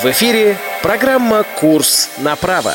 В эфире программа «Курс на право».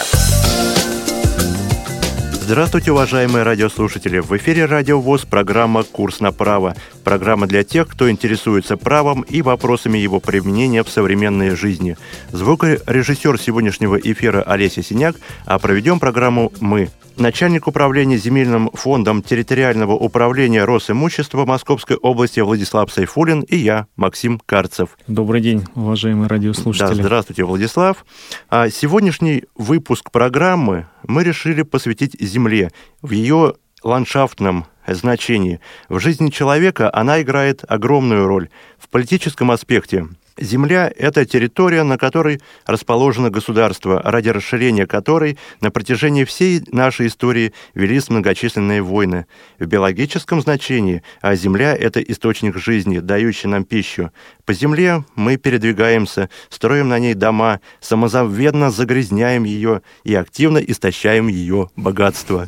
Здравствуйте, уважаемые радиослушатели! В эфире Радио ВОЗ программа «Курс на право». Программа для тех, кто интересуется правом и вопросами его применения в современной жизни. Звукорежиссер сегодняшнего эфира Олеся Синяк, а проведем программу мы, начальник управления земельным фондом территориального управления Росимущества Московской области Владислав Сайфулин и я, Максим Карцев. Добрый день, уважаемые радиослушатели. Да, здравствуйте, Владислав. А сегодняшний выпуск программы мы решили посвятить Земле в ее ландшафтном значении. В жизни человека она играет огромную роль в политическом аспекте – Земля – это территория, на которой расположено государство, ради расширения которой на протяжении всей нашей истории велись многочисленные войны. В биологическом значении, а Земля – это источник жизни, дающий нам пищу. По Земле мы передвигаемся, строим на ней дома, самозаведно загрязняем ее и активно истощаем ее богатство.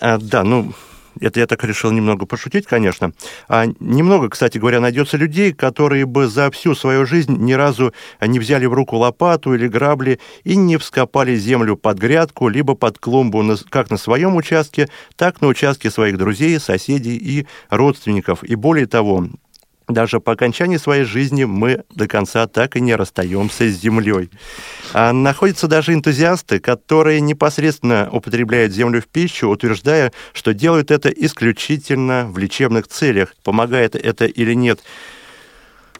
А, да, ну, это я так решил немного пошутить, конечно. А немного, кстати говоря, найдется людей, которые бы за всю свою жизнь ни разу не взяли в руку лопату или грабли и не вскопали землю под грядку, либо под клумбу как на своем участке, так на участке своих друзей, соседей и родственников. И более того, даже по окончании своей жизни мы до конца так и не расстаемся с землей. А находятся даже энтузиасты, которые непосредственно употребляют землю в пищу, утверждая, что делают это исключительно в лечебных целях. Помогает это или нет,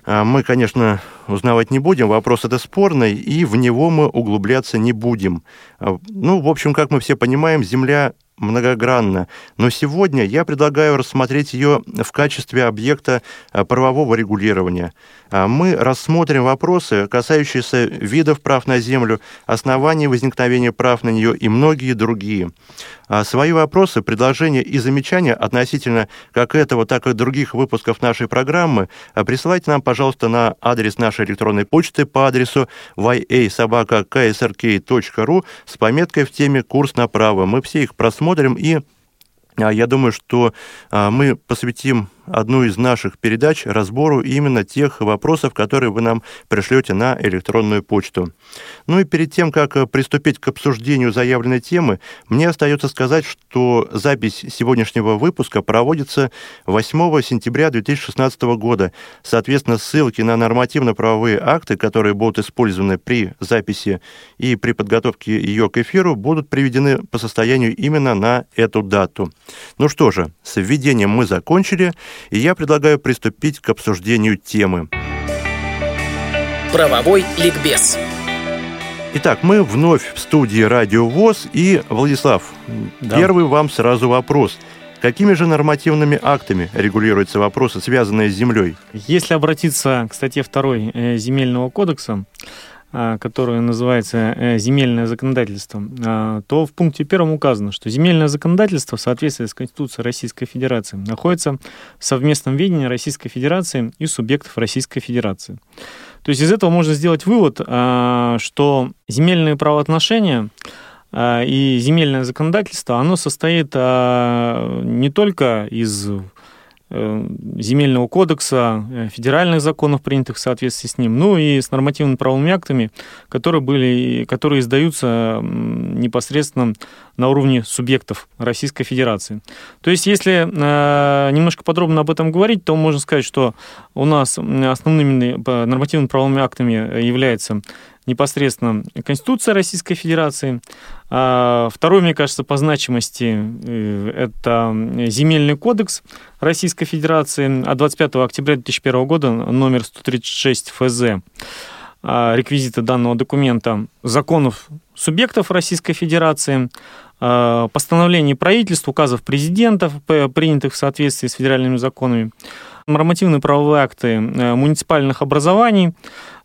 а мы, конечно, узнавать не будем, вопрос это спорный, и в него мы углубляться не будем. А, ну, в общем, как мы все понимаем, Земля многогранна, но сегодня я предлагаю рассмотреть ее в качестве объекта э, правового регулирования. А мы рассмотрим вопросы, касающиеся видов прав на землю, оснований возникновения прав на нее и многие другие. А свои вопросы, предложения и замечания относительно как этого, так и других выпусков нашей программы э, присылайте нам, пожалуйста, на адрес нашей электронной почты по адресу yasobaka.ksrk.ru с пометкой в теме «Курс на право». Мы все их просмотрим и а, я думаю, что а, мы посвятим одну из наших передач разбору именно тех вопросов, которые вы нам пришлете на электронную почту. Ну и перед тем, как э, приступить к обсуждению заявленной темы, мне остается сказать, что запись сегодняшнего выпуска проводится 8 сентября 2016 года. Соответственно, ссылки на нормативно-правовые акты, которые будут использованы при записи и при подготовке ее к эфиру, будут приведены по состоянию именно на эту дату. Ну что же, с введением мы закончили и я предлагаю приступить к обсуждению темы. Правовой ликбез. Итак, мы вновь в студии Радио ВОЗ. И, Владислав, да. первый вам сразу вопрос. Какими же нормативными актами регулируются вопросы, связанные с землей? Если обратиться к статье 2 э, Земельного кодекса, которое называется э, «Земельное законодательство», а, то в пункте первом указано, что земельное законодательство в соответствии с Конституцией Российской Федерации находится в совместном ведении Российской Федерации и субъектов Российской Федерации. То есть из этого можно сделать вывод, а, что земельные правоотношения и земельное законодательство, оно состоит не только из земельного кодекса, э, федеральных законов, принятых в соответствии с ним, ну и с нормативными правовыми актами, которые, были, которые издаются непосредственно на уровне субъектов Российской Федерации. То есть, если э, немножко подробно об этом говорить, то можно сказать, что у нас основными нормативными правовыми актами является непосредственно Конституция Российской Федерации. А второй, мне кажется, по значимости э, это Земельный кодекс Российской Федерации от 25 октября 2001 года, номер 136 ФЗ. А, реквизиты данного документа законов субъектов Российской Федерации, а, постановлений правительств, указов президентов, принятых в соответствии с федеральными законами, нормативные правовые акты э, муниципальных образований,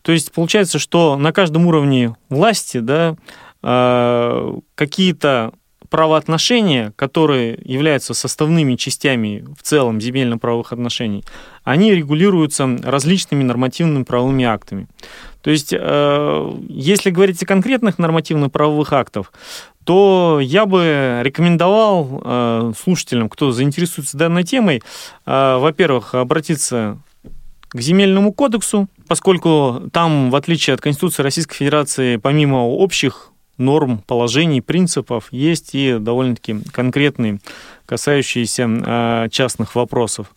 то есть получается, что на каждом уровне власти да, э, какие-то правоотношения, которые являются составными частями в целом земельно-правовых отношений, они регулируются различными нормативными правовыми актами. То есть, э, если говорить о конкретных нормативных правовых актах, то я бы рекомендовал э, слушателям, кто заинтересуется данной темой, во-первых, обратиться к земельному кодексу, поскольку там, в отличие от Конституции Российской Федерации, помимо общих норм, положений, принципов, есть и довольно-таки конкретные, касающиеся э, частных вопросов.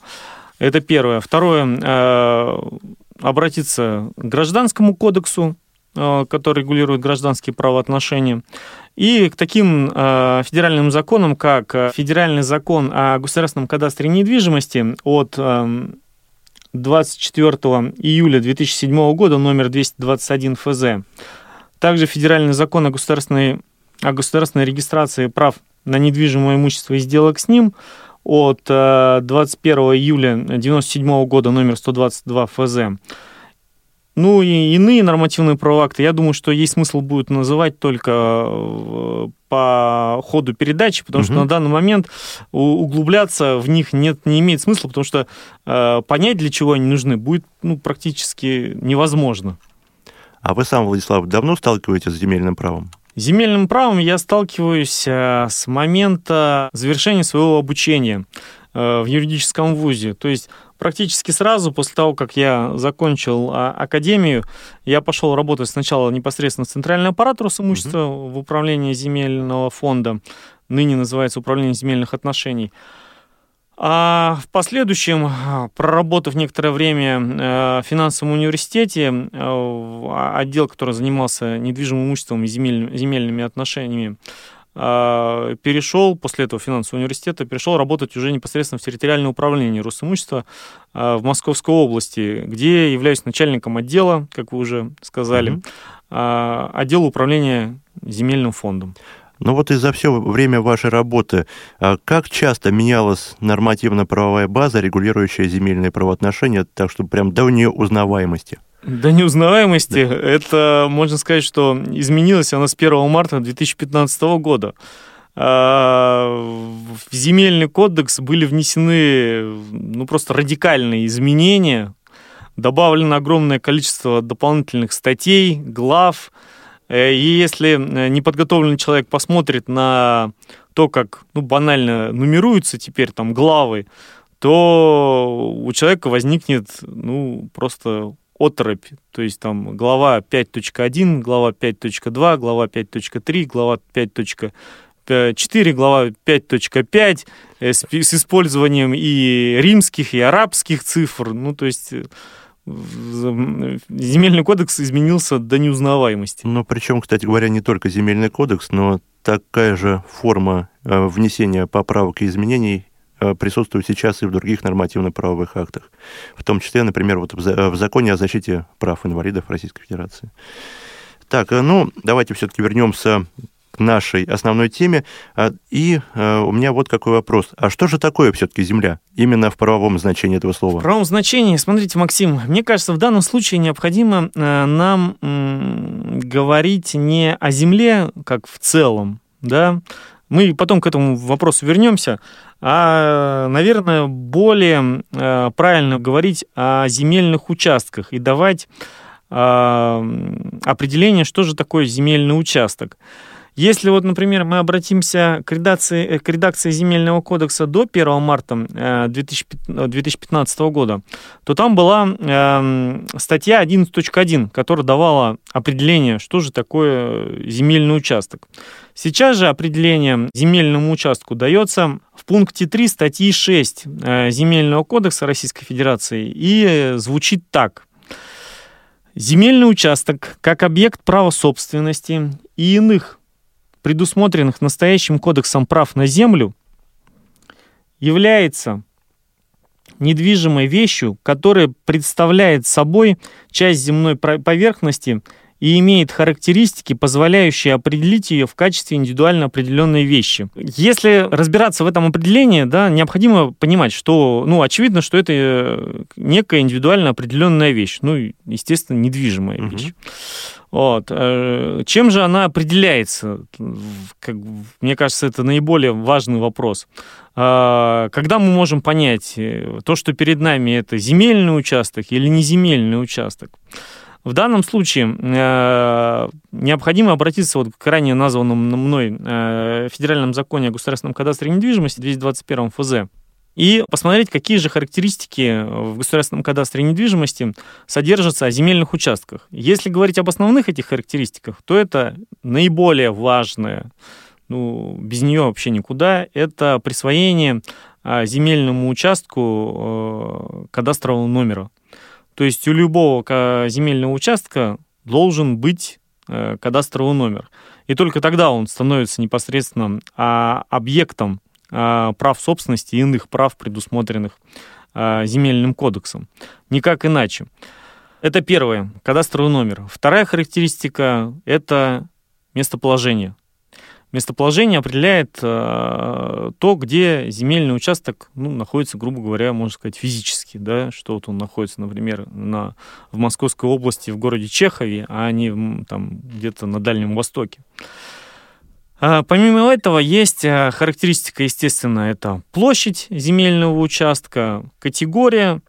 Это первое. Второе, э, обратиться к Гражданскому кодексу, э, который регулирует гражданские правоотношения, и к таким федеральным законам, как Федеральный закон о государственном кадастре недвижимости от 24 июля 2007 года, номер 221 ФЗ, также Федеральный закон о государственной, о государственной регистрации прав на недвижимое имущество и сделок с ним от 21 э, июля 1997 года, номер 122 ФЗ. Ну и иные нормативные правовые акты, я думаю, что есть смысл будет называть только э, по ходу передачи, потому угу. что на данный момент углубляться в них нет, не имеет смысла, потому что э, понять, для чего они нужны, будет ну, практически невозможно. А вы сам, Владислав, давно сталкиваетесь с земельным правом? Земельным правом я сталкиваюсь э, с момента завершения своего обучения э, в юридическом вузе. То есть практически сразу после того, как я закончил а, академию, я пошел работать сначала непосредственно в Центральный аппарат Росимущества угу. в управлении земельного фонда, ныне называется Управление земельных отношений. А в последующем, проработав некоторое время э, в финансовом университете, э, отдел, который занимался недвижимым имуществом и земельными отношениями, э, перешел, после этого финансового университета, перешел работать уже непосредственно в территориальное управление Росимущества в Московской области, где являюсь начальником отдела, как вы уже сказали, mm-hmm. отдела управления земельным фондом. Но вот и за все время вашей работы, а как часто менялась нормативно-правовая база, регулирующая земельные правоотношения, так что прям до нее узнаваемости? До неузнаваемости да. это, можно сказать, что изменилось она с 1 марта 2015 года. А, в земельный кодекс были внесены ну, просто радикальные изменения, добавлено огромное количество дополнительных статей, глав, и если э, неподготовленный человек посмотрит на то, как ну, банально нумеруются теперь там главы, то у человека возникнет ну, просто оторопь. То есть там глава 5.1, глава 5.2, глава 5.3, глава 5.4, глава 5.5 э, с, с использованием и римских, и арабских цифр. Ну, то есть земельный кодекс изменился до неузнаваемости. Ну, причем, кстати говоря, не только земельный кодекс, но такая же форма э, внесения поправок и изменений э, присутствует сейчас и в других нормативно-правовых актах. В том числе, например, вот в законе о защите прав инвалидов Российской Федерации. Так, э, ну, давайте все-таки вернемся нашей основной теме. А, и а, у меня вот какой вопрос. А что же такое все-таки Земля? Именно в правовом значении этого слова. В правовом значении, смотрите, Максим, мне кажется, в данном случае необходимо э, нам говорить не о Земле как в целом, да, мы потом к этому вопросу вернемся, а, наверное, более э, правильно говорить о земельных участках и давать а, определение, что же такое земельный участок. Если вот, например, мы обратимся к редакции, э, к редакции Земельного кодекса до 1 марта 2015 э, года, то там была э, статья 11.1, которая давала определение, что же такое земельный участок. Сейчас же определение земельному участку дается в пункте 3 статьи 6 Земельного кодекса Российской Федерации и звучит так. Земельный участок как объект права собственности и иных предусмотренных настоящим кодексом прав на землю, является недвижимой вещью, которая представляет собой часть земной поверхности и имеет характеристики, позволяющие определить ее в качестве индивидуально определенной вещи. Если разбираться в этом определении, да, необходимо понимать, что, ну, очевидно, что это э, некая индивидуально определенная вещь, ну, естественно, недвижимая вещь. Угу. Вот. Э, чем же она определяется? Как, мне кажется, это наиболее важный вопрос. А, когда мы можем понять, э, то, что перед нами это земельный участок или неземельный участок? В данном случае э, необходимо обратиться вот к ранее названному мной э, Федеральном законе о государственном кадастре недвижимости 221 ФЗ. и посмотреть, какие же характеристики в государственном кадастре недвижимости содержатся о земельных участках. Если говорить об основных этих характеристиках, то это наиболее важное, ну, без нее вообще никуда, это присвоение а, земельному участку э, кадастрового номера. То есть у любого земельного участка должен быть э, кадастровый номер. И только тогда он становится непосредственно а, объектом а, прав собственности и иных прав, предусмотренных земельным кодексом. Никак иначе. Это первое, кадастровый номер. Вторая характеристика – это местоположение. Местоположение определяет э, то, где земельный участок ну, находится, грубо говоря, можно сказать, физически. Да? Что вот он находится, например, на, в Московской области, в городе Чехове, а не там, где-то на Дальнем Востоке. А, помимо этого есть э, характеристика, естественно, это площадь земельного участка, категория,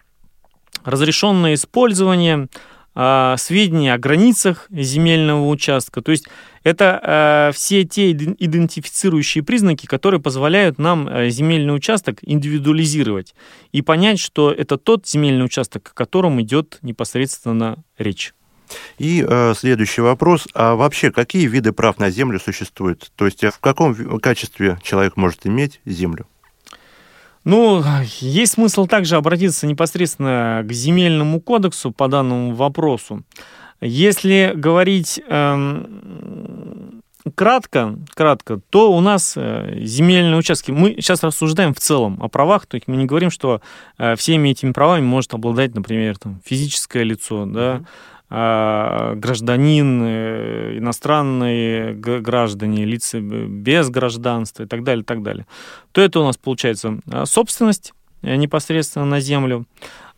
разрешенное использование, а, сведения о границах земельного участка. То есть это э, все те идентифицирующие признаки, которые позволяют нам э, земельный участок индивидуализировать и понять, что это тот земельный участок, о котором идет непосредственно речь. И э, следующий вопрос. А вообще, какие виды прав на землю существуют? То есть в каком качестве человек может иметь землю? Ну, есть смысл также обратиться непосредственно к земельному кодексу по данному вопросу. Если говорить эм, кратко, кратко, то у нас э, земельные участки, мы сейчас рассуждаем в целом о правах, то есть мы не говорим, что э, всеми этими правами может обладать, например, там, физическое лицо, да, а, гражданин, э, иностранные граждане, лица без гражданства и так далее, и так далее, то это у нас получается собственность непосредственно на землю,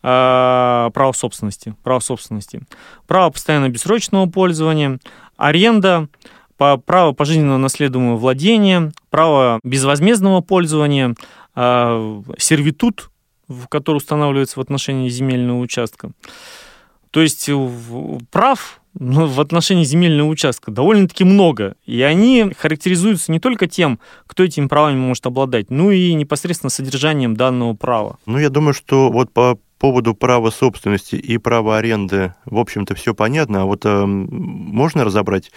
право собственности, право собственности, право постоянно бессрочного пользования, аренда, право пожизненного наследуемого владения, право безвозмездного пользования, а, сервитут, который устанавливается в отношении земельного участка. То есть прав ну, в отношении земельного участка довольно-таки много. И они характеризуются не только тем, кто этими правами может обладать, но и непосредственно содержанием данного права. Ну, я думаю, что вот по поводу права собственности и права аренды, в общем-то, все понятно. А вот э, можно разобрать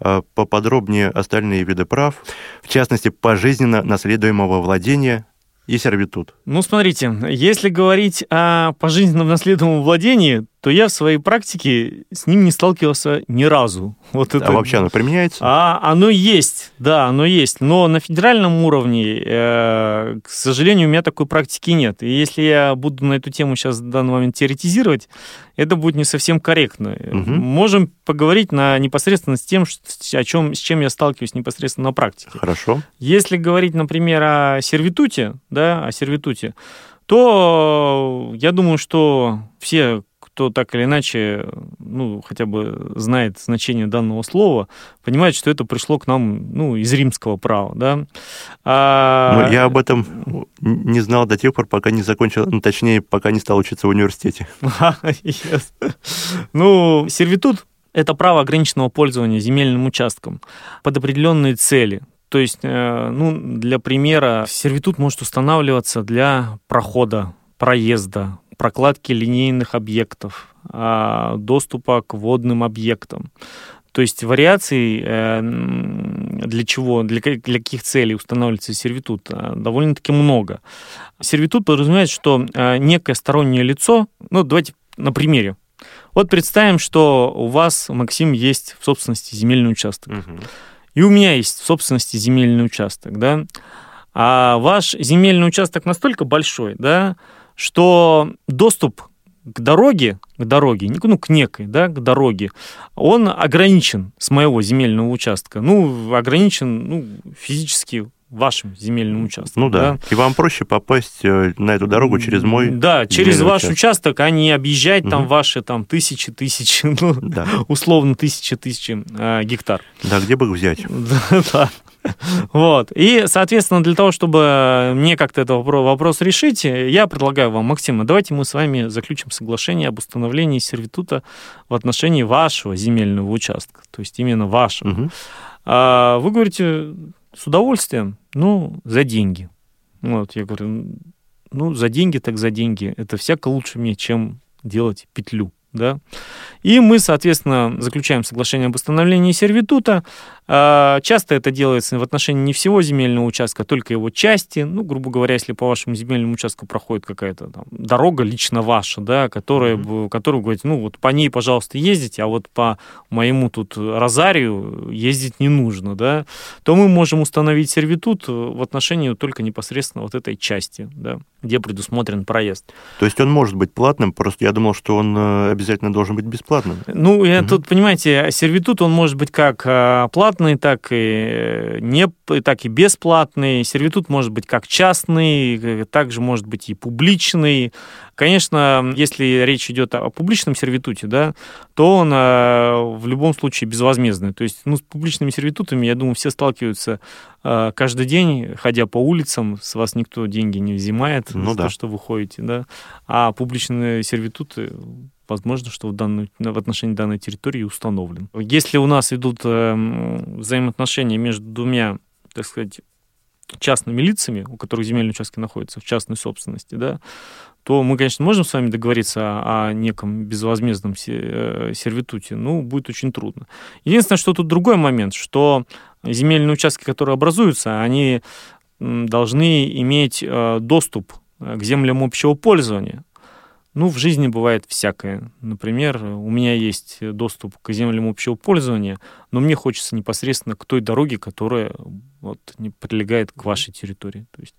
э, поподробнее остальные виды прав, в частности, пожизненно наследуемого владения и сервитут? Ну, смотрите, если говорить о пожизненном наследуемом владении, то я в своей практике с ним не сталкивался ни разу. Вот это... А вообще оно применяется? А, оно есть, да, оно есть. Но на федеральном уровне, э, к сожалению, у меня такой практики нет. И если я буду на эту тему сейчас в данный момент теоретизировать, это будет не совсем корректно. Угу. Можем поговорить на, непосредственно с тем, о чем, с чем я сталкиваюсь непосредственно на практике. Хорошо. Если говорить, например, о сервитуте, да, о сервитуте, то я думаю, что все кто так или иначе, ну, хотя бы знает значение данного слова, понимает, что это пришло к нам, ну, из римского права, да. А... Ну, я об этом не знал до тех пор, пока не закончил, ну, точнее, пока не стал учиться в университете. Ну, сервитут – это право ограниченного пользования земельным участком под определенные цели. То есть, э, ну, для примера, сервитут может устанавливаться для прохода, проезда, прокладки линейных объектов, а, доступа к водным объектам. То есть вариаций э, для чего, для, для каких целей устанавливается сервитут, э, довольно-таки много. Сервитут подразумевает, что э, некое стороннее лицо, ну давайте на примере. Вот представим, что у вас, Максим, есть в собственности земельный участок. Угу. И у меня есть в собственности земельный участок, да. А ваш земельный участок настолько большой, да, что доступ к дороге, к дороге, ну, к некой, да, к дороге, он ограничен с моего земельного участка. Ну, ограничен, ну, физически вашим земельным участком. Ну да. да. И вам проще попасть э, на эту дорогу через мой. Да, через ваш участок, участок а не объезжать угу. там ваши там тысячи тысячи, ну, да. условно тысячи тысячи э, гектар. Да, где бы их взять? Да. Вот. И, соответственно, для того, чтобы мне как-то этот вопрос решить, я предлагаю вам, Максима, давайте мы с вами заключим соглашение об установлении сервитута в отношении вашего земельного участка, то есть именно вашего. Угу. А вы говорите, с удовольствием, ну, за деньги. Вот, я говорю, ну, за деньги так за деньги. Это всяко лучше мне, чем делать петлю да. И мы, соответственно, заключаем соглашение об установлении сервитута. А, часто это делается в отношении не всего земельного участка, а только его части. Ну, грубо говоря, если по вашему земельному участку проходит какая-то там дорога лично ваша, да, которая, mm-hmm. которую говорите, ну, вот по ней, пожалуйста, ездите, а вот по моему тут розарию ездить не нужно, да, то мы можем установить сервитут в отношении только непосредственно вот этой части, да, где предусмотрен проезд. То есть он может быть платным, просто я думал, что он э, обязательно должен быть бесплатным. Ну, я угу. тут, понимаете, сервитут, он может быть как э, платный, так и, э, не, так и бесплатный. Сервитут может быть как частный, также может быть и публичный. Конечно, если речь идет о публичном сервитуте, да, то он э, в любом случае безвозмездный. То есть, ну, с публичными сервитутами, я думаю, все сталкиваются э, каждый день, ходя по улицам, с вас никто деньги не взимает ну, за да. то, что вы ходите, да. А публичные сервитуты возможно, что в, данную, в отношении данной территории установлен. Если у нас идут э, взаимоотношения между двумя, так сказать, частными лицами, у которых земельные участки находятся в частной собственности, да, то мы, конечно, можем с вами договориться о, неком безвозмездном э, сервитуте, но будет очень трудно. Единственное, что тут другой момент, что земельные участки, которые образуются, они должны иметь э, доступ к землям общего пользования. Ну, в жизни бывает всякое. Например, у меня есть доступ к землям общего пользования, но мне хочется непосредственно к той дороге, которая вот, не прилегает к вашей территории. То есть,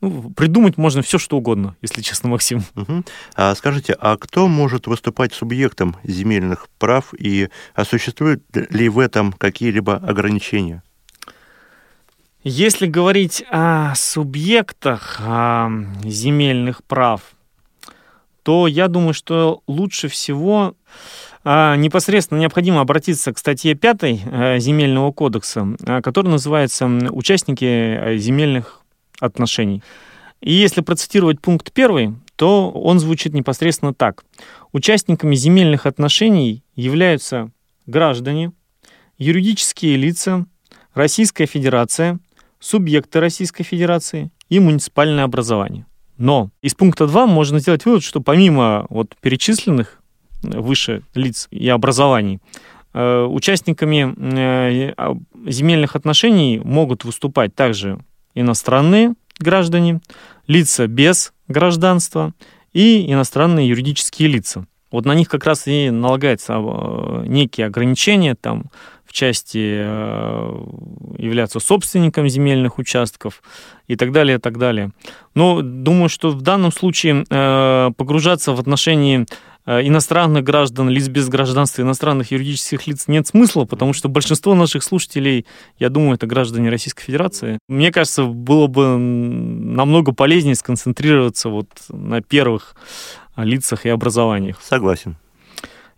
ну, придумать можно все, что угодно, если честно, Максим. Угу. А скажите, а кто может выступать субъектом земельных прав и а существуют ли в этом какие-либо ограничения? Если говорить о субъектах о земельных прав – то я думаю, что лучше всего а, непосредственно необходимо обратиться к статье 5 э, Земельного кодекса, а, которая называется «Участники э, земельных отношений». И если процитировать пункт 1, то он звучит непосредственно так. Участниками земельных отношений являются граждане, юридические лица, Российская Федерация, субъекты Российской Федерации и муниципальное образование. Но из пункта 2 можно сделать вывод, что помимо вот перечисленных выше лиц и образований, э, участниками э, а, земельных отношений могут выступать также иностранные граждане, лица без гражданства и иностранные юридические лица. Вот на них как раз и налагаются э, некие ограничения, там, в части э, являться собственником земельных участков и так далее, и так далее. Но думаю, что в данном случае э, погружаться в отношении э, иностранных граждан, лиц без гражданства, иностранных юридических лиц нет смысла, потому что большинство наших слушателей, я думаю, это граждане Российской Федерации. Мне кажется, было бы намного полезнее сконцентрироваться вот на первых лицах и образованиях. Согласен.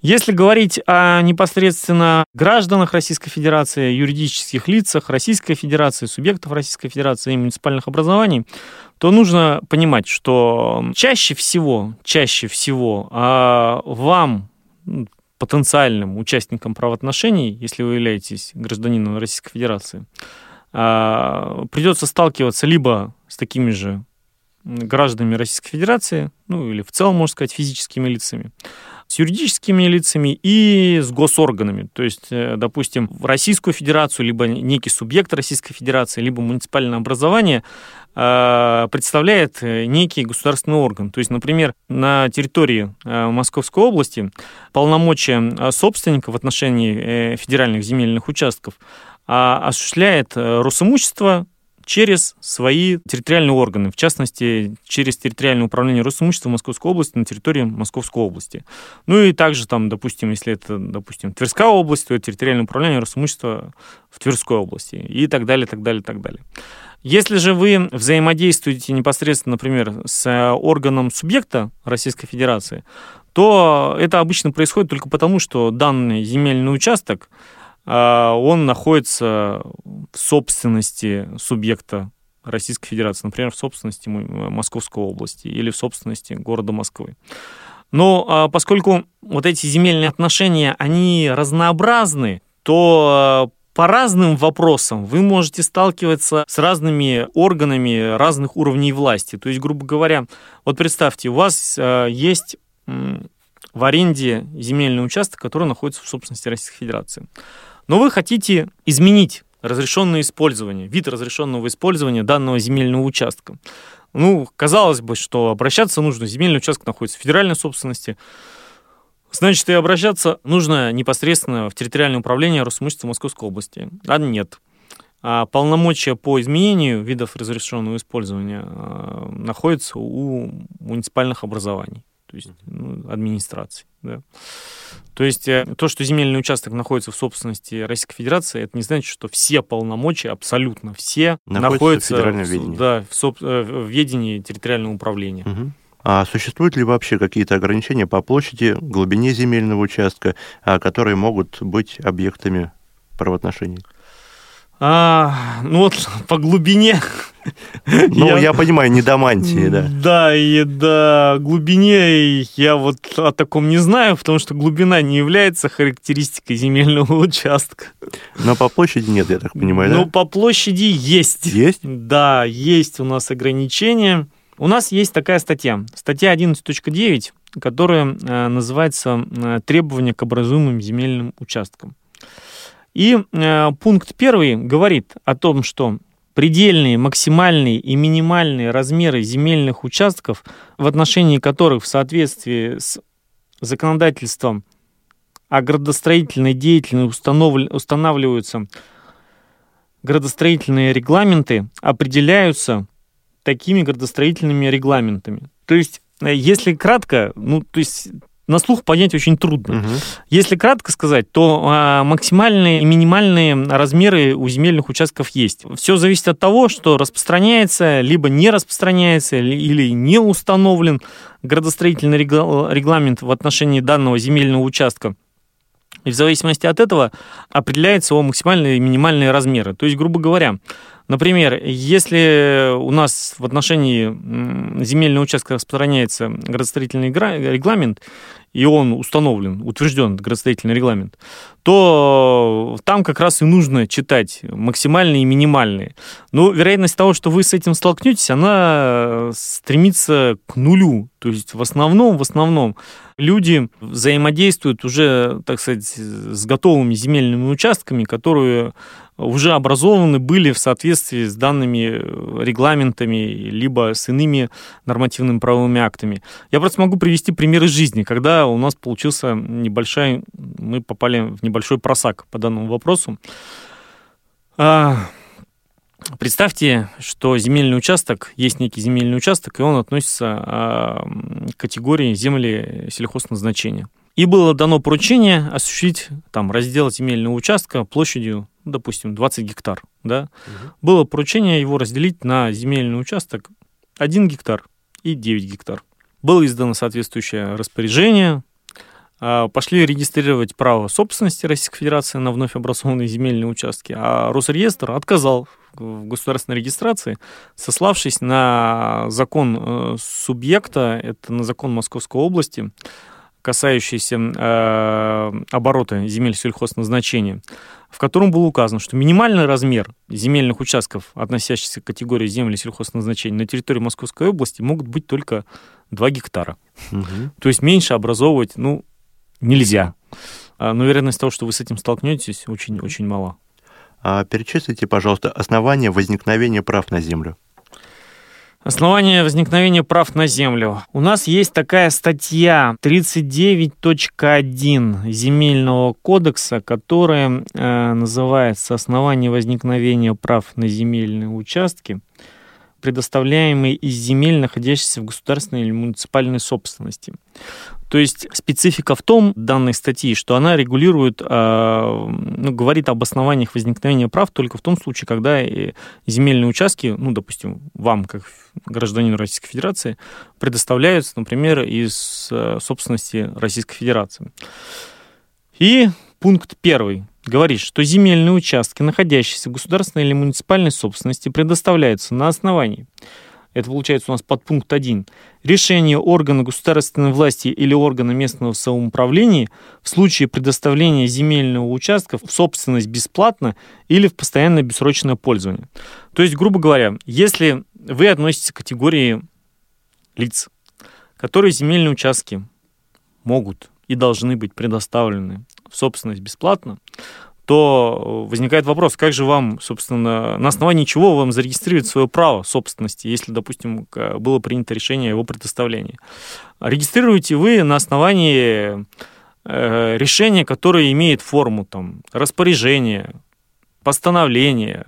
Если говорить о непосредственно гражданах Российской Федерации, юридических лицах Российской Федерации, субъектов Российской Федерации и муниципальных образований, то нужно понимать, что чаще всего, чаще всего а вам, потенциальным участникам правоотношений, если вы являетесь гражданином Российской Федерации, а, придется сталкиваться либо с такими же гражданами Российской Федерации, ну или в целом, можно сказать, физическими лицами, с юридическими лицами и с госорганами. То есть, э, допустим, в Российскую Федерацию, либо некий субъект Российской Федерации, либо муниципальное образование э, представляет э, некий государственный орган. То есть, например, на территории Московской области полномочия собственника в отношении федеральных земельных участков а, осуществляет Росимущество, через свои территориальные органы, в частности, через территориальное управление Росимущества Московской области на территории Московской области. Ну и также там, допустим, если это, допустим, Тверская область, то это территориальное управление Росимущества в Тверской области и так далее, так далее, так далее. Если же вы взаимодействуете непосредственно, например, с органом субъекта Российской Федерации, то это обычно происходит только потому, что данный земельный участок он находится в собственности субъекта Российской Федерации, например, в собственности Московской области или в собственности города Москвы. Но а, поскольку вот эти земельные отношения, они разнообразны, то а, по разным вопросам вы можете сталкиваться с разными органами разных уровней власти. То есть, грубо говоря, вот представьте, у вас есть в аренде земельный участок, который находится в собственности Российской Федерации. Но вы хотите изменить разрешенное использование, вид разрешенного использования данного земельного участка. Ну, казалось бы, что обращаться нужно, земельный участок находится в федеральной собственности, значит, и обращаться нужно непосредственно в территориальное управление Росимущества Московской области. А нет. А полномочия по изменению видов разрешенного использования а, находятся у муниципальных образований то есть ну, администрации. Да. То есть э, то, что земельный участок находится в собственности Российской Федерации, это не значит, что все полномочия, абсолютно все, находятся, находятся в, ведении. Да, в, соб, э, в ведении территориального управления. Угу. А существуют ли вообще какие-то ограничения по площади, глубине земельного участка, а, которые могут быть объектами правоотношений? А, ну вот по глубине. Ну, я, я понимаю, не до мантии, да. Да, и до глубине я вот о таком не знаю, потому что глубина не является характеристикой земельного участка. Но по площади нет, я так понимаю, Ну, да? по площади есть. Есть? Да, есть у нас ограничения. У нас есть такая статья, статья 11.9, которая э, называется э, «Требования к образуемым земельным участкам». И э, пункт первый говорит о том, что предельные, максимальные и минимальные размеры земельных участков, в отношении которых в соответствии с законодательством о градостроительной деятельности устанавливаются градостроительные регламенты, определяются такими градостроительными регламентами. То есть, э, если кратко, ну, то есть на слух понять очень трудно. Угу. Если кратко сказать, то а, максимальные и минимальные размеры у земельных участков есть. Все зависит от того, что распространяется, либо не распространяется, или не установлен градостроительный регламент в отношении данного земельного участка. И в зависимости от этого определяются его максимальные и минимальные размеры. То есть, грубо говоря, Например, если у нас в отношении земельного участка распространяется градостроительный регламент, и он установлен, утвержден градостроительный регламент, то там как раз и нужно читать максимальные и минимальные. Но вероятность того, что вы с этим столкнетесь, она стремится к нулю. То есть в основном, в основном люди взаимодействуют уже, так сказать, с готовыми земельными участками, которые уже образованы были в соответствии с данными э, регламентами, либо с иными нормативными правовыми актами. Я просто могу привести примеры жизни, когда у нас получился небольшой, мы попали в небольшой просак по данному вопросу. А, представьте, что земельный участок, есть некий земельный участок, и он относится а, к категории земли сельхозназначения. И было дано поручение осуществить там, раздел земельного участка площадью допустим, 20 гектар, да, угу. было поручение его разделить на земельный участок 1 гектар и 9 гектар. Было издано соответствующее распоряжение, а, пошли регистрировать право собственности Российской Федерации на вновь образованные земельные участки, а Росреестр отказал в государственной регистрации, сославшись на закон э, субъекта, это на закон Московской области, касающийся э, оборота земель сельхозназначения в котором было указано, что минимальный размер земельных участков, относящихся к категории земли сельхозназначения на территории Московской области, могут быть только 2 гектара. Угу. То есть меньше образовывать, ну, нельзя. А, но вероятность того, что вы с этим столкнетесь, очень-очень мала. А перечислите, пожалуйста, основания возникновения прав на землю. Основание возникновения прав на землю. У нас есть такая статья 39.1 Земельного кодекса, которая э, называется «Основание возникновения прав на земельные участки» предоставляемые из земель, находящихся в государственной или муниципальной собственности. То есть специфика в том данной статьи, что она регулирует, а, ну, говорит об основаниях возникновения прав только в том случае, когда земельные участки, ну, допустим, вам, как гражданину Российской Федерации, предоставляются, например, из э, собственности Российской Федерации. И пункт первый говорит, что земельные участки, находящиеся в государственной или муниципальной собственности, предоставляются на основании это получается у нас подпункт 1, решение органа государственной власти или органа местного самоуправления в случае предоставления земельного участка в собственность бесплатно или в постоянное бессрочное пользование. То есть, грубо говоря, если вы относитесь к категории лиц, которые земельные участки могут и должны быть предоставлены в собственность бесплатно, то возникает вопрос, как же вам, собственно, на основании чего вам зарегистрировать свое право собственности, если, допустим, было принято решение о его предоставлении. Регистрируете вы на основании э, решения, которое имеет форму там, распоряжения, постановления,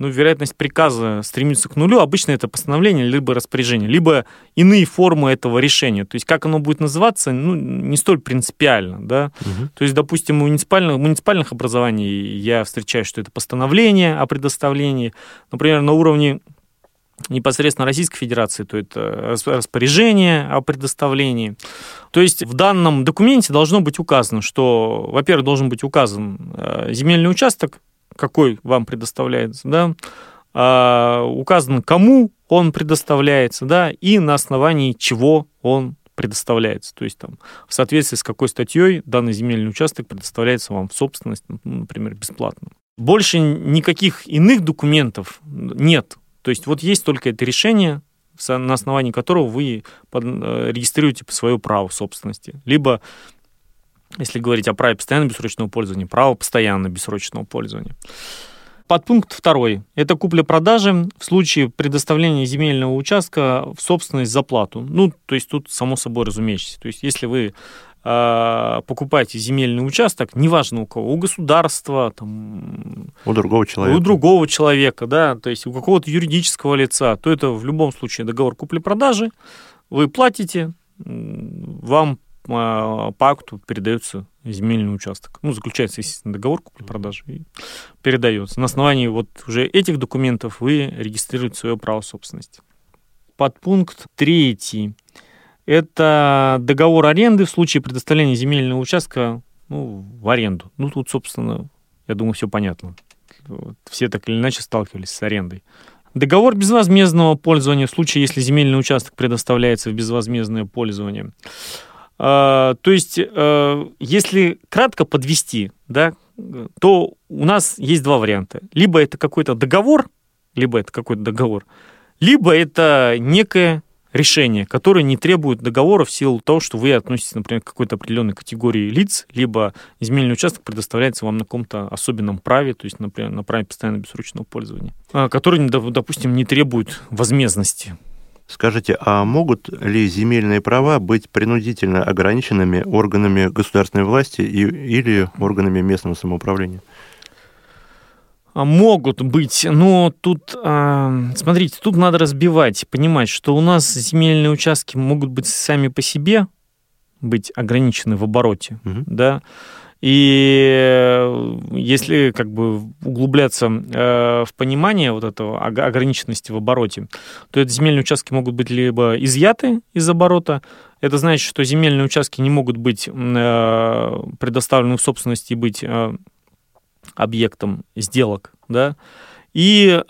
ну, вероятность приказа стремится к нулю. Обычно это постановление, либо распоряжение, либо иные формы этого решения. То есть как оно будет называться, ну, не столь принципиально, да. Угу. То есть, допустим, в муниципальных, муниципальных образований я встречаю, что это постановление о предоставлении. Например, на уровне непосредственно Российской Федерации, то это распоряжение о предоставлении. То есть в данном документе должно быть указано, что, во-первых, должен быть указан э, земельный участок, какой вам предоставляется, да, а, указано, кому он предоставляется, да, и на основании чего он предоставляется. То есть там в соответствии с какой статьей данный земельный участок предоставляется вам в собственность, ну, например, бесплатно. Больше никаких иных документов нет. То есть вот есть только это решение, на основании которого вы э, регистрируете свое право собственности. Либо если говорить о праве постоянного бессрочного пользования, право постоянного бессрочного пользования. Подпункт второй. Это купля-продажи в случае предоставления земельного участка в собственность за плату. Ну, то есть тут само собой разумеется. То есть если вы э, покупаете земельный участок, неважно у кого, у государства, там, у другого человека, у другого человека, да, то есть у какого-то юридического лица, то это в любом случае договор купли-продажи. Вы платите, вам а, по акту передается земельный участок. Ну, заключается, естественно, договор купли-продажи и передается. На основании вот уже этих документов вы регистрируете свое право собственности. Подпункт третий. Это договор аренды в случае предоставления земельного участка ну, в аренду. Ну, тут, собственно, я думаю, все понятно. Вот. Все так или иначе сталкивались с арендой. Договор безвозмездного пользования в случае, если земельный участок предоставляется в безвозмездное пользование. А, то есть, э, если кратко подвести, да, то у нас есть два варианта. Либо это какой-то договор, либо это какой-то договор, либо это некое решение, которое не требует договора в силу того, что вы относитесь, например, к какой-то определенной категории лиц, либо земельный участок предоставляется вам на каком-то особенном праве, то есть, например, на праве постоянного бессрочного пользования, а, который, допустим, не требует возмездности. Скажите, а могут ли земельные права быть принудительно ограниченными органами государственной власти и, или органами местного самоуправления? А, могут быть, но тут, а, смотрите, тут надо разбивать, понимать, что у нас земельные участки могут быть сами по себе, быть ограничены в обороте, угу. да, и э, если как бы углубляться э, в понимание вот этого ограниченности в обороте, то эти земельные участки могут быть либо изъяты из оборота, это значит, что земельные участки не могут быть э, предоставлены в собственности и быть объектом сделок, да, и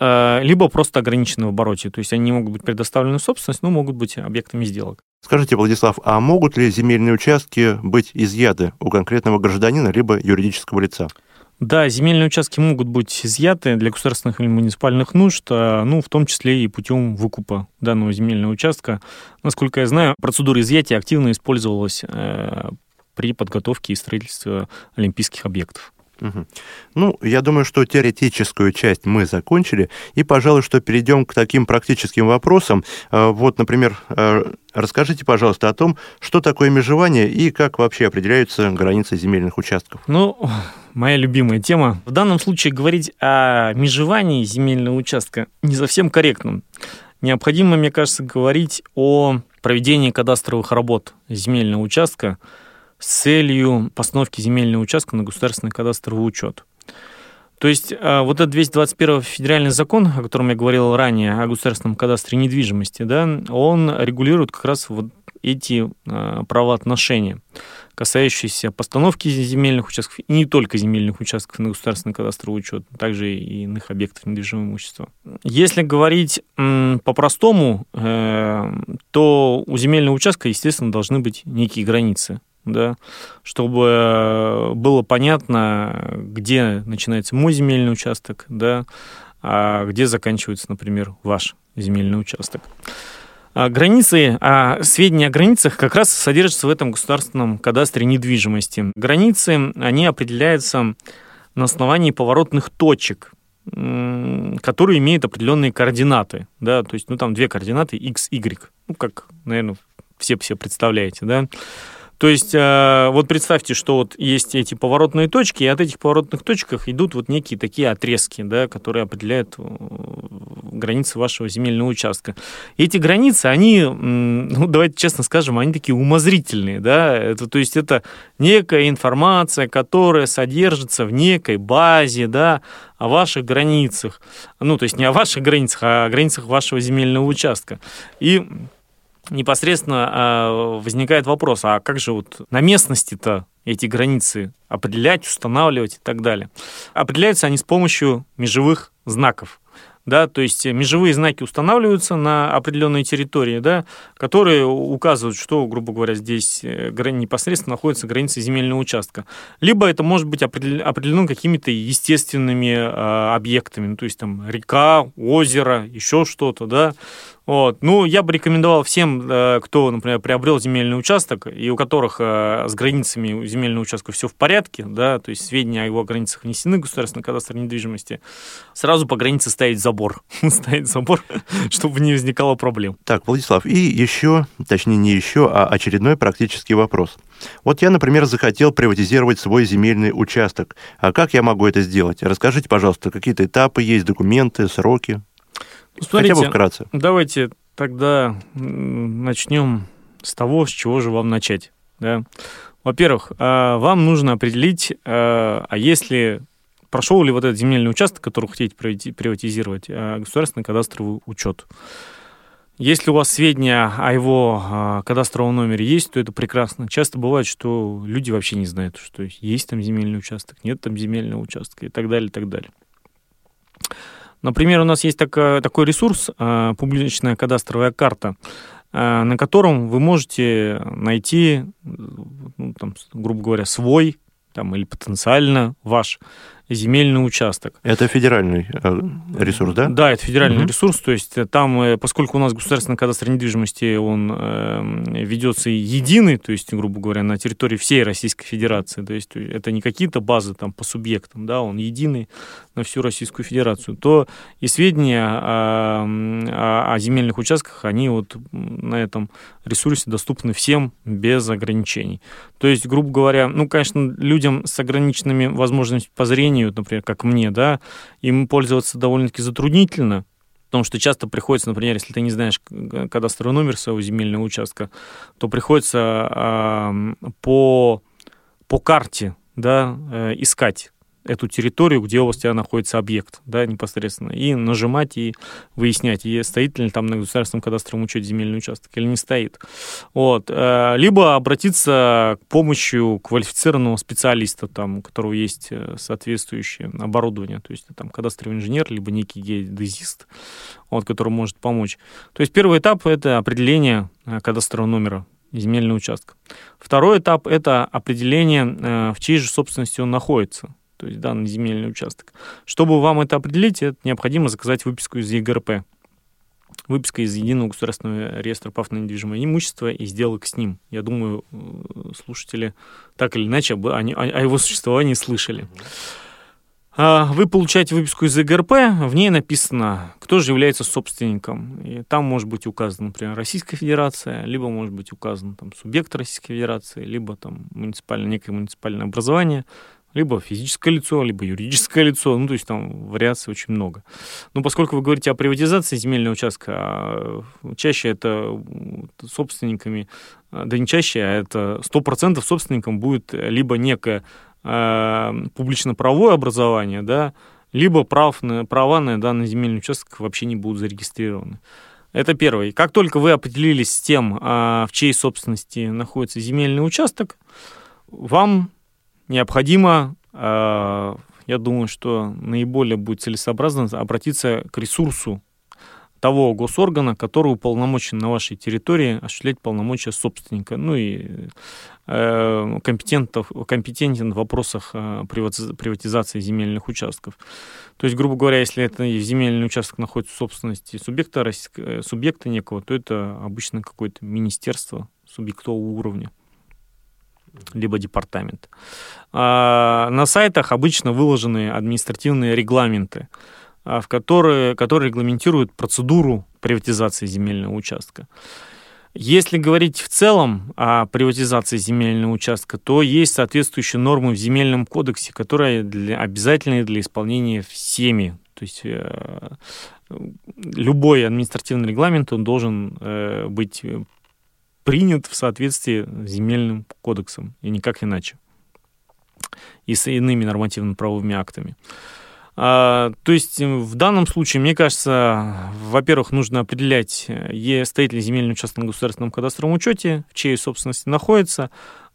либо просто ограничены в обороте, то есть они не могут быть предоставлены в собственность, но могут быть объектами сделок. Скажите, Владислав, а могут ли земельные участки быть изъяты у конкретного гражданина либо юридического лица? Да, земельные участки могут быть изъяты для государственных или муниципальных нужд, а, ну, в том числе и путем выкупа данного земельного участка. Насколько я знаю, процедура изъятия активно использовалась э, при подготовке и строительстве олимпийских объектов. Угу. Ну, я думаю, что теоретическую часть мы закончили, и, пожалуй, что перейдем к таким практическим вопросам. Э, вот, например, э, расскажите, пожалуйста, о том, что такое межевание и как вообще определяются границы земельных участков. Ну, моя любимая тема. В данном случае говорить о межевании земельного участка не совсем корректно. Необходимо, мне кажется, говорить о проведении кадастровых работ земельного участка – с целью постановки земельного участка на государственный кадастровый учет. То есть а, вот этот 221 федеральный закон, о котором я говорил ранее, о государственном кадастре недвижимости, да, он регулирует как раз вот эти э, правоотношения, касающиеся постановки земельных участков, и не только земельных участков на государственный кадастровый учет, но также и иных объектов недвижимого имущества. Если говорить по-простому, э, то у земельного участка, естественно, должны быть некие границы да, чтобы было понятно, где начинается мой земельный участок, да, а где заканчивается, например, ваш земельный участок. А границы, а сведения о границах как раз содержатся в этом государственном кадастре недвижимости. Границы, они определяются на основании поворотных точек, которые имеют определенные координаты, да, то есть, ну, там две координаты, x, y, ну, как, наверное, все все представляете, да, то есть, э, вот представьте, что вот есть эти поворотные точки, и от этих поворотных точек идут вот некие такие отрезки, да, которые определяют э, границы вашего земельного участка. Эти границы, они, ну, давайте честно скажем, они такие умозрительные, да, это, то есть это некая информация, которая содержится в некой базе, да, о ваших границах, ну, то есть не о ваших границах, а о границах вашего земельного участка. И непосредственно а, возникает вопрос, а как же вот на местности-то эти границы определять, устанавливать и так далее? Определяются они с помощью межевых знаков да, то есть межевые знаки устанавливаются на определенной территории, да, которые указывают, что, грубо говоря, здесь э, непосредственно находится граница земельного участка. Либо это может быть определено какими-то естественными э, объектами, ну, то есть там река, озеро, еще что-то, да, вот. Ну, я бы рекомендовал всем, э, кто, например, приобрел земельный участок, и у которых э, с границами земельного участка все в порядке, да, то есть сведения о его границах внесены в государственный кадастр недвижимости, сразу по границе ставить забор. ставить забор, чтобы не возникало проблем. Так, Владислав, и еще, точнее не еще, а очередной практический вопрос. Вот я, например, захотел приватизировать свой земельный участок. А как я могу это сделать? Расскажите, пожалуйста, какие-то этапы есть, документы, сроки? Смотрите, Хотя бы вкратце. Давайте тогда начнем с того, с чего же вам начать. Да? Во-первых, а, вам нужно определить, а, а если прошел ли вот этот земельный участок, который вы хотите приватизировать, а, государственный кадастровый учет. Если у вас сведения о его кадастровом номере есть, то это прекрасно. Часто бывает, что люди вообще не знают, что есть там земельный участок, нет там земельного участка и так далее, и так далее. Например, у нас есть такой, такой ресурс, э, публичная кадастровая карта, э, на котором вы можете найти, ну, там, грубо говоря, свой там, или потенциально ваш земельный участок. Это федеральный э, ресурс, да? Да, это федеральный угу. ресурс. То есть э, там, э, поскольку у нас государственный кадастр недвижимости, он э, ведется единый, то есть, грубо говоря, на территории всей Российской Федерации, то есть это не какие-то базы там по субъектам, да, он единый на всю Российскую Федерацию, то и сведения о, о, о земельных участках, они вот на этом ресурсе доступны всем без ограничений. То есть, грубо говоря, ну, конечно, людям с ограниченными возможностями по зрению, например, как мне, да, им пользоваться довольно-таки затруднительно, потому что часто приходится, например, если ты не знаешь кадастровый номер своего земельного участка, то приходится э, по, по карте да, э, искать эту территорию, где у тебя находится объект, да, непосредственно, и нажимать и выяснять, и стоит ли там на государственном кадастровом учете земельный участок или не стоит. Вот. Э, либо обратиться к помощи квалифицированного специалиста, там, у которого есть э, соответствующее оборудование, то есть там кадастровый инженер, либо некий геодезист, вот, который может помочь. То есть первый этап – это определение э, кадастрового номера земельного участка. Второй этап – это определение, в чьей же собственности он находится то есть данный земельный участок. Чтобы вам это определить, это необходимо заказать выписку из ЕГРП. Выписка из Единого государственного реестра прав на недвижимое имущество и сделок с ним. Я думаю, э, слушатели так или иначе об, о, о его существовании слышали. А, вы получаете выписку из ЕГРП, в ней написано, кто же является собственником. И там может быть указано, например, Российская Федерация, либо может быть указан там, субъект Российской Федерации, либо там муниципальное, некое муниципальное образование, либо физическое лицо, либо юридическое лицо, ну, то есть там вариаций очень много. Но поскольку вы говорите о приватизации земельного участка, а, чаще это собственниками, а, да не чаще, а это 100% собственником будет либо некое э, публично-правовое образование, да, либо прав на, права на данный земельный участок вообще не будут зарегистрированы. Это первое. Как только вы определились с тем, а, в чьей собственности находится земельный участок, вам необходимо, а, я думаю, что наиболее будет целесообразно обратиться к ресурсу того госоргана, который уполномочен на вашей территории осуществлять полномочия собственника, ну и э, компетентен в вопросах э, приватизации земельных участков. То есть, грубо говоря, если это земельный участок находится в собственности субъекта, э, субъекта некого, то это обычно какое-то министерство субъектового уровня либо департамент. А на сайтах обычно выложены административные регламенты, а, в которые, которые регламентируют процедуру приватизации земельного участка. Если говорить в целом о приватизации земельного участка, то есть соответствующие нормы в земельном кодексе, которые для, обязательны для исполнения всеми. То есть э, любой административный регламент он должен э, быть принят в соответствии с земельным кодексом, и никак иначе, и с иными нормативно-правовыми актами. А, то есть в данном случае, мне кажется, во-первых, нужно определять, э, стоит ли земельный участок на государственном кадастровом учете, в чьей собственности находится,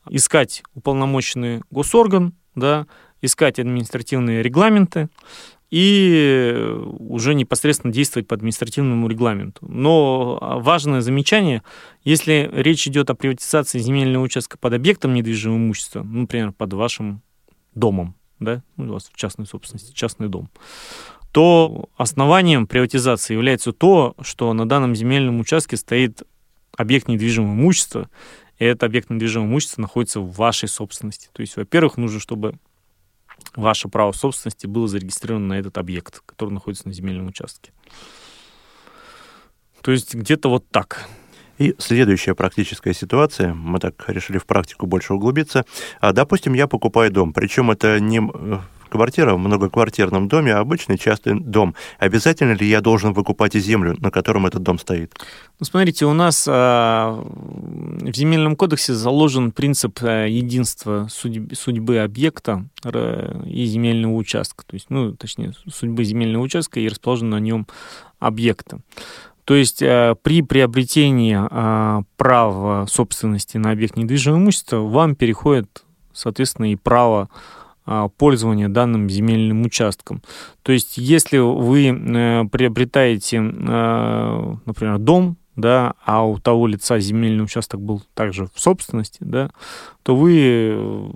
искать уполномоченный госорган, да, искать административные регламенты и уже непосредственно действовать по административному регламенту. Но важное замечание, если речь идет о приватизации земельного участка под объектом недвижимого имущества, ну, например, под вашим домом, да, ну, у вас в частной собственности, частный дом, то основанием приватизации является то, что на данном земельном участке стоит объект недвижимого имущества, и этот объект недвижимого имущества находится в вашей собственности. То есть, во-первых, нужно, чтобы ваше право собственности было зарегистрировано на этот объект, который находится на земельном участке. То есть где-то вот так. И следующая практическая ситуация, мы так решили в практику больше углубиться. А, допустим, я покупаю дом, причем это не э, квартира в многоквартирном доме, а обычный частный дом. Обязательно ли я должен выкупать землю, на котором этот дом стоит? Ну, смотрите, у нас а, в Земельном кодексе заложен принцип а, единства судьбы, судьбы объекта и земельного участка. То есть, ну, точнее, судьбы земельного участка и расположенного на нем объекта. То есть э, при приобретении э, права собственности на объект недвижимого имущества вам переходит, соответственно, и право э, пользования данным земельным участком. То есть если вы приобретаете, например, дом, да, а у того лица земельный участок был также в собственности, да, то вы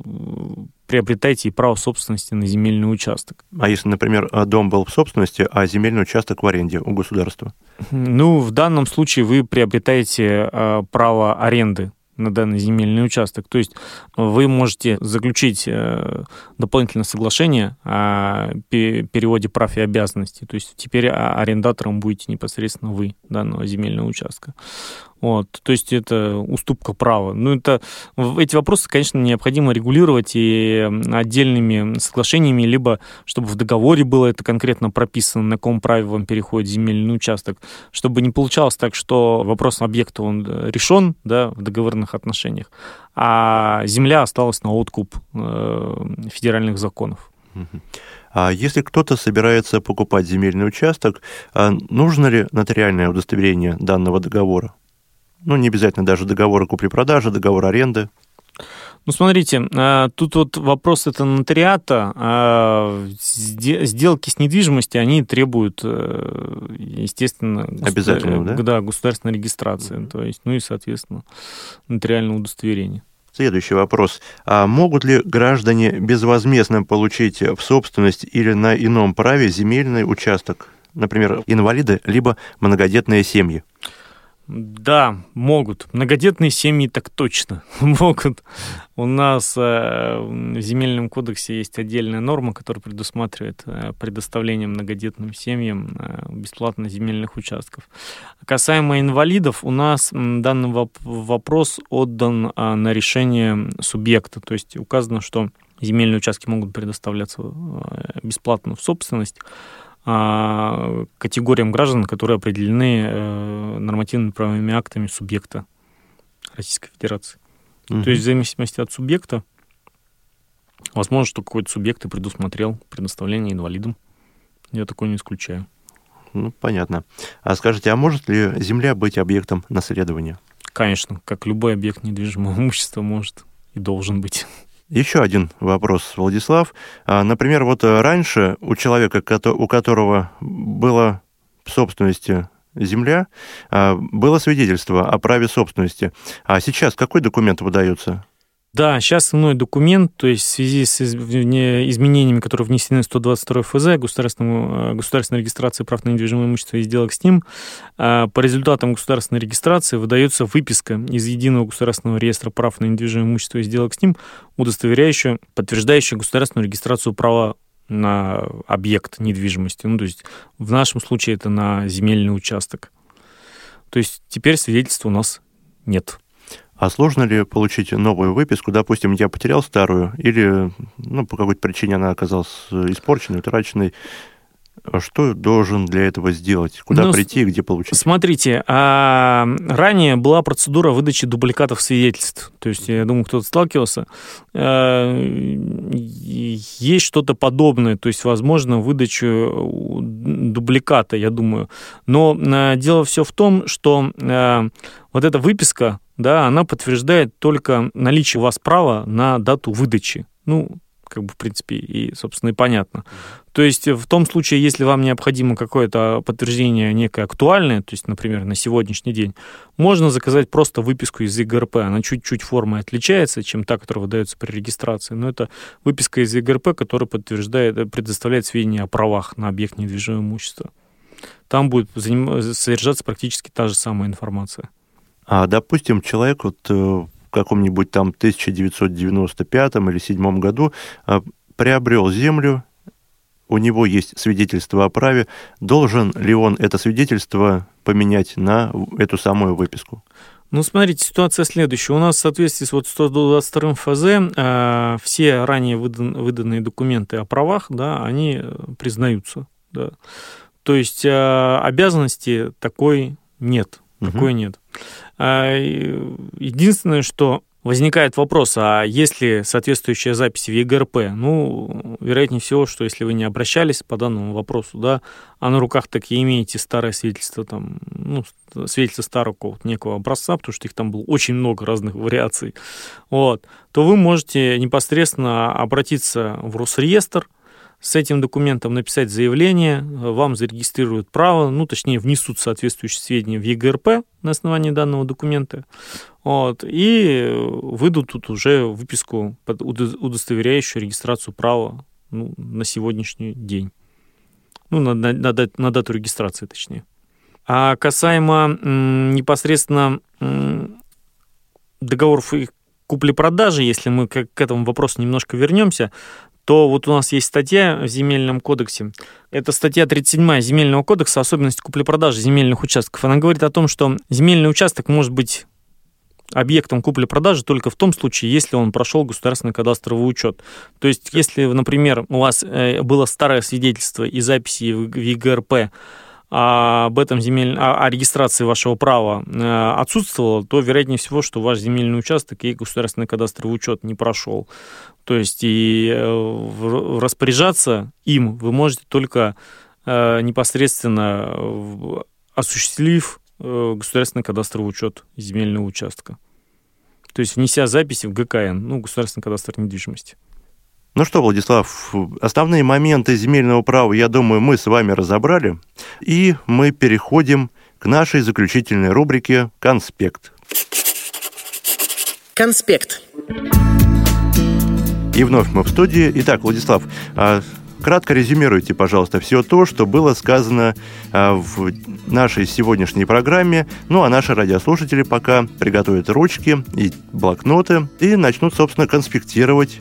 приобретаете и право собственности на земельный участок. А если, например, дом был в собственности, а земельный участок в аренде у государства? Ну, в данном случае вы приобретаете э, право аренды на данный земельный участок. То есть вы можете заключить э, дополнительное соглашение о переводе прав и обязанностей. То есть теперь арендатором будете непосредственно вы данного земельного участка. Вот, то есть это уступка права. Ну, это, эти вопросы, конечно, необходимо регулировать и отдельными соглашениями, либо чтобы в договоре было это конкретно прописано, на каком праве вам переходит земельный участок, чтобы не получалось так, что вопрос объекта он решен да, в договорных отношениях, а земля осталась на откуп э, федеральных законов. А если кто-то собирается покупать земельный участок, а нужно ли нотариальное удостоверение данного договора? Ну, не обязательно даже договор купли-продажи, договор аренды. Ну, смотрите, а, тут вот вопрос это нотариата. А, сделки с недвижимостью, они требуют, э, естественно, обязательно, да? Да, государственной регистрации. Mm-hmm. То есть, ну и, соответственно, нотариального удостоверения. Следующий вопрос. А могут ли граждане безвозмездно получить в собственность или на ином праве земельный участок? Например, инвалиды, либо многодетные семьи? Да, могут. Многодетные семьи так точно могут. У нас э, в Земельном кодексе есть отдельная норма, которая предусматривает э, предоставление многодетным семьям э, бесплатно земельных участков. Касаемо инвалидов, у нас данный воп- вопрос отдан э, на решение субъекта. То есть указано, что земельные участки могут предоставляться бесплатно в собственность а, категориям граждан, которые определены э, нормативными правовыми актами субъекта Российской Федерации. Угу. То есть в зависимости от субъекта, возможно, что какой-то субъект и предусмотрел предоставление инвалидам. Я такое не исключаю. Ну, понятно. А скажите, а может ли Земля быть объектом наследования? Конечно, как любой объект недвижимого имущества может и должен быть. Еще один вопрос, Владислав. А, например, вот раньше у человека, у которого было в собственности земля, а, было свидетельство о праве собственности. А сейчас какой документ выдается? Да, сейчас основной документ, то есть в связи с изменениями, которые внесены в 122 ФЗ, государственному, э, государственной регистрации прав на недвижимое имущество и сделок с ним, э, по результатам государственной регистрации выдается выписка из Единого государственного реестра прав на недвижимое имущество и сделок с ним, удостоверяющая, подтверждающая государственную регистрацию права на объект недвижимости. Ну, то есть в нашем случае это на земельный участок. То есть теперь свидетельства у нас нет. А сложно ли получить новую выписку? Допустим, я потерял старую, или ну, по какой-то причине она оказалась испорченной, утраченной. Что должен для этого сделать? Куда ну, прийти и где получить? Смотрите, а ранее была процедура выдачи дубликатов свидетельств. То есть, я думаю, кто-то сталкивался. А, есть что-то подобное. То есть, возможно, выдачу дубликата, я думаю. Но а, дело все в том, что а, вот эта выписка, да, она подтверждает только наличие у вас права на дату выдачи. Ну, как бы, в принципе, и, собственно, и понятно. То есть в том случае, если вам необходимо какое-то подтверждение некое актуальное, то есть, например, на сегодняшний день, можно заказать просто выписку из ЕГРП. Она чуть-чуть формой отличается, чем та, которая выдается при регистрации, но это выписка из ЕГРП, которая подтверждает, предоставляет сведения о правах на объект недвижимого имущества. Там будет содержаться практически та же самая информация. А, допустим, человек вот э, в каком-нибудь там 1995 или 2007 году а, приобрел землю, у него есть свидетельство о праве, должен ли он это свидетельство поменять на эту самую выписку? Ну, смотрите, ситуация следующая. У нас в соответствии с вот 122 ФЗ э, все ранее выдан, выданные документы о правах, да, они э, признаются. Да. То есть э, обязанности такой нет. Угу. Такой нет. А, единственное, что возникает вопрос, а есть ли соответствующая запись в ЕГРП? Ну, вероятнее всего, что если вы не обращались по данному вопросу, да, а на руках так и имеете старое свидетельство, там, ну, свидетельство старого какого-то некого образца, потому что их там было очень много разных вариаций, вот, то вы можете непосредственно обратиться в Росреестр, с этим документом написать заявление, вам зарегистрируют право, ну, точнее, внесут соответствующие сведения в ЕГРП на основании данного документа, вот, и выйдут тут уже выписку, удостоверяющую регистрацию права ну, на сегодняшний день. Ну, на, на, на, на дату регистрации, точнее. А касаемо м, непосредственно м, договоров купли-продажи, если мы к, к этому вопросу немножко вернемся, то вот у нас есть статья в Земельном кодексе. Это статья 37 Земельного кодекса «Особенности купли-продажи земельных участков». Она говорит о том, что земельный участок может быть объектом купли-продажи только в том случае, если он прошел государственный кадастровый учет. То есть, если, например, у вас э, было старое свидетельство и записи в ЕГРП об этом земель... о, о регистрации вашего права э, отсутствовало, то вероятнее всего, что ваш земельный участок и государственный кадастровый учет не прошел. То есть и э, распоряжаться им вы можете только э, непосредственно осуществив государственный кадастровый учет земельного участка. То есть внеся записи в ГКН, ну, государственный кадастр недвижимости. Ну что, Владислав, основные моменты земельного права, я думаю, мы с вами разобрали. И мы переходим к нашей заключительной рубрике «Конспект». Конспект. И вновь мы в студии. Итак, Владислав, а, кратко резюмируйте, пожалуйста, все то, что было сказано а, в нашей сегодняшней программе. Ну, а наши радиослушатели пока приготовят ручки и блокноты и начнут, собственно, конспектировать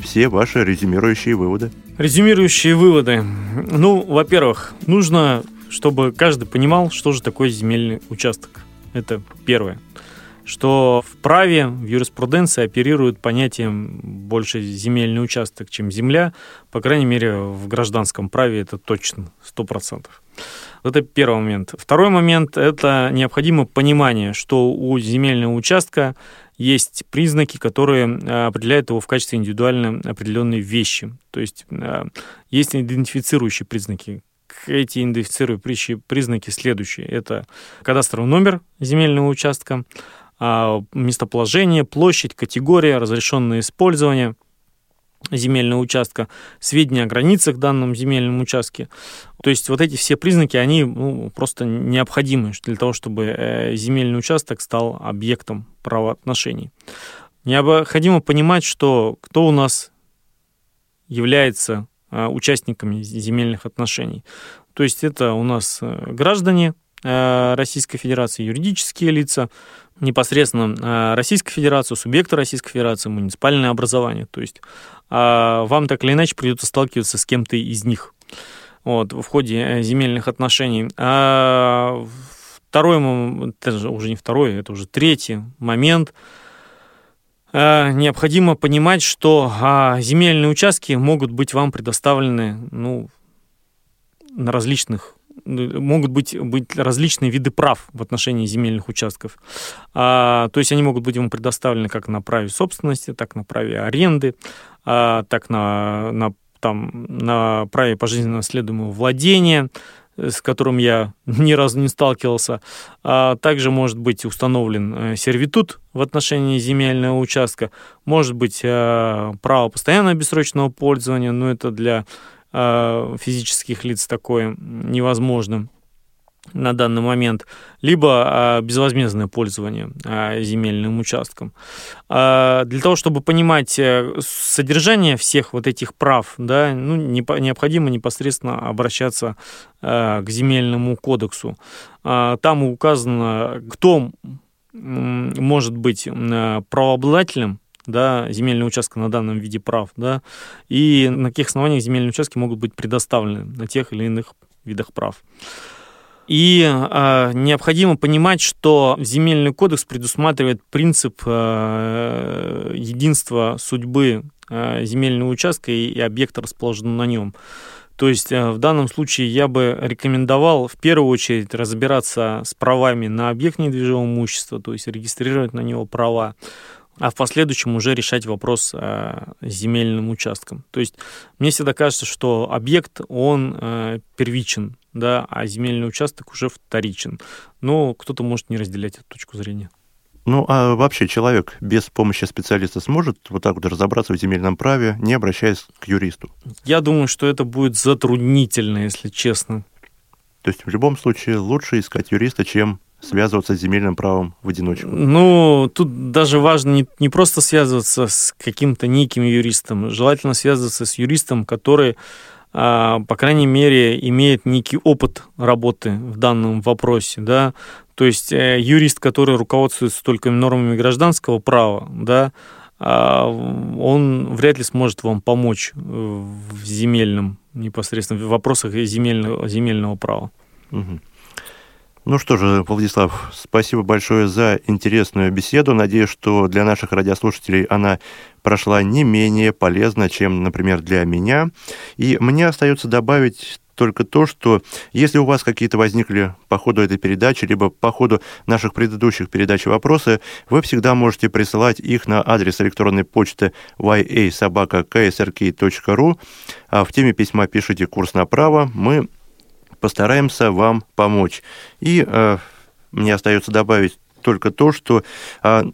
все ваши резюмирующие выводы. Резюмирующие выводы. Ну, во-первых, нужно, чтобы каждый понимал, что же такое земельный участок. Это первое. Что в праве, в юриспруденции оперируют понятием больше земельный участок, чем земля. По крайней мере, в гражданском праве это точно, сто процентов. Это первый момент. Второй момент – это необходимо понимание, что у земельного участка есть признаки, которые э, определяют его в качестве индивидуально определенной вещи. То есть э, есть идентифицирующие признаки эти идентифицирующие признаки следующие. Это кадастровый номер земельного участка, местоположение, площадь, категория, разрешенное использование земельного участка, сведения о границах данном земельном участке. То есть вот эти все признаки, они ну, просто необходимы для того, чтобы э, земельный участок стал объектом правоотношений. Необходимо понимать, что кто у нас является э, участниками земельных отношений. То есть это у нас э, граждане Российской Федерации, юридические лица, непосредственно а, Российской Федерации, субъекты Российской Федерации, муниципальное образование. То есть а, вам так или иначе придется сталкиваться с кем-то из них вот, в ходе э, земельных отношений. А второй, это уже не второй, это уже третий момент. Необходимо понимать, что земельные участки могут быть вам предоставлены ну, на различных могут быть, быть различные виды прав в отношении земельных участков. А, то есть они могут быть ему предоставлены как на праве собственности, так на праве аренды, а, так на, на, там, на праве пожизненно наследуемого владения, с которым я ни разу не сталкивался. А также может быть установлен э, сервитут в отношении земельного участка, может быть э, право постоянного бессрочного пользования, но это для физических лиц такое невозможно на данный момент, либо э, безвозмездное пользование э, земельным участком. Для того, чтобы понимать содержание всех вот этих прав, да, ну, необходимо непосредственно обращаться к земельному кодексу. Там указано, кто может быть правообладателем да, земельного участка на данном виде прав, да, и на каких основаниях земельные участки могут быть предоставлены на тех или иных видах прав. И э, необходимо понимать, что земельный кодекс предусматривает принцип э, единства судьбы э, земельного участка и, и объекта, расположенного на нем. То есть в данном случае я бы рекомендовал в первую очередь разбираться с правами на объект недвижимого имущества, то есть регистрировать на него права а в последующем уже решать вопрос э, с земельным участком. То есть мне всегда кажется, что объект, он э, первичен, да, а земельный участок уже вторичен. Но кто-то может не разделять эту точку зрения. Ну, а вообще человек без помощи специалиста сможет вот так вот разобраться в земельном праве, не обращаясь к юристу? Я думаю, что это будет затруднительно, если честно. То есть в любом случае лучше искать юриста, чем связываться с земельным правом в одиночку? Ну, тут даже важно не, не просто связываться с каким-то неким юристом, желательно связываться с юристом, который, а, по крайней мере, имеет некий опыт работы в данном вопросе, да, то есть э, юрист, который руководствуется только нормами гражданского права, да, а, он вряд ли сможет вам помочь в земельном непосредственно в вопросах земельного, земельного права. Угу. Ну что же, Владислав, спасибо большое за интересную беседу. Надеюсь, что для наших радиослушателей она прошла не менее полезно, чем, например, для меня. И мне остается добавить только то, что если у вас какие-то возникли по ходу этой передачи, либо по ходу наших предыдущих передач вопросы, вы всегда можете присылать их на адрес электронной почты yasobaka.ksrk.ru. А в теме письма пишите «Курс направо». Мы постараемся вам помочь. И э, мне остается добавить только то, что э,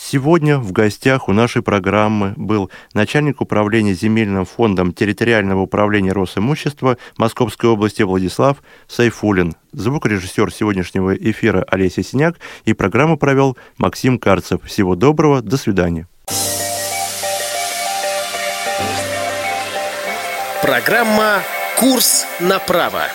Сегодня в гостях у нашей программы был начальник управления земельным фондом территориального управления Росимущества Московской области Владислав Сайфулин, звукорежиссер сегодняшнего эфира Олеся Синяк и программу провел Максим Карцев. Всего доброго, до свидания. Программа «Курс направо».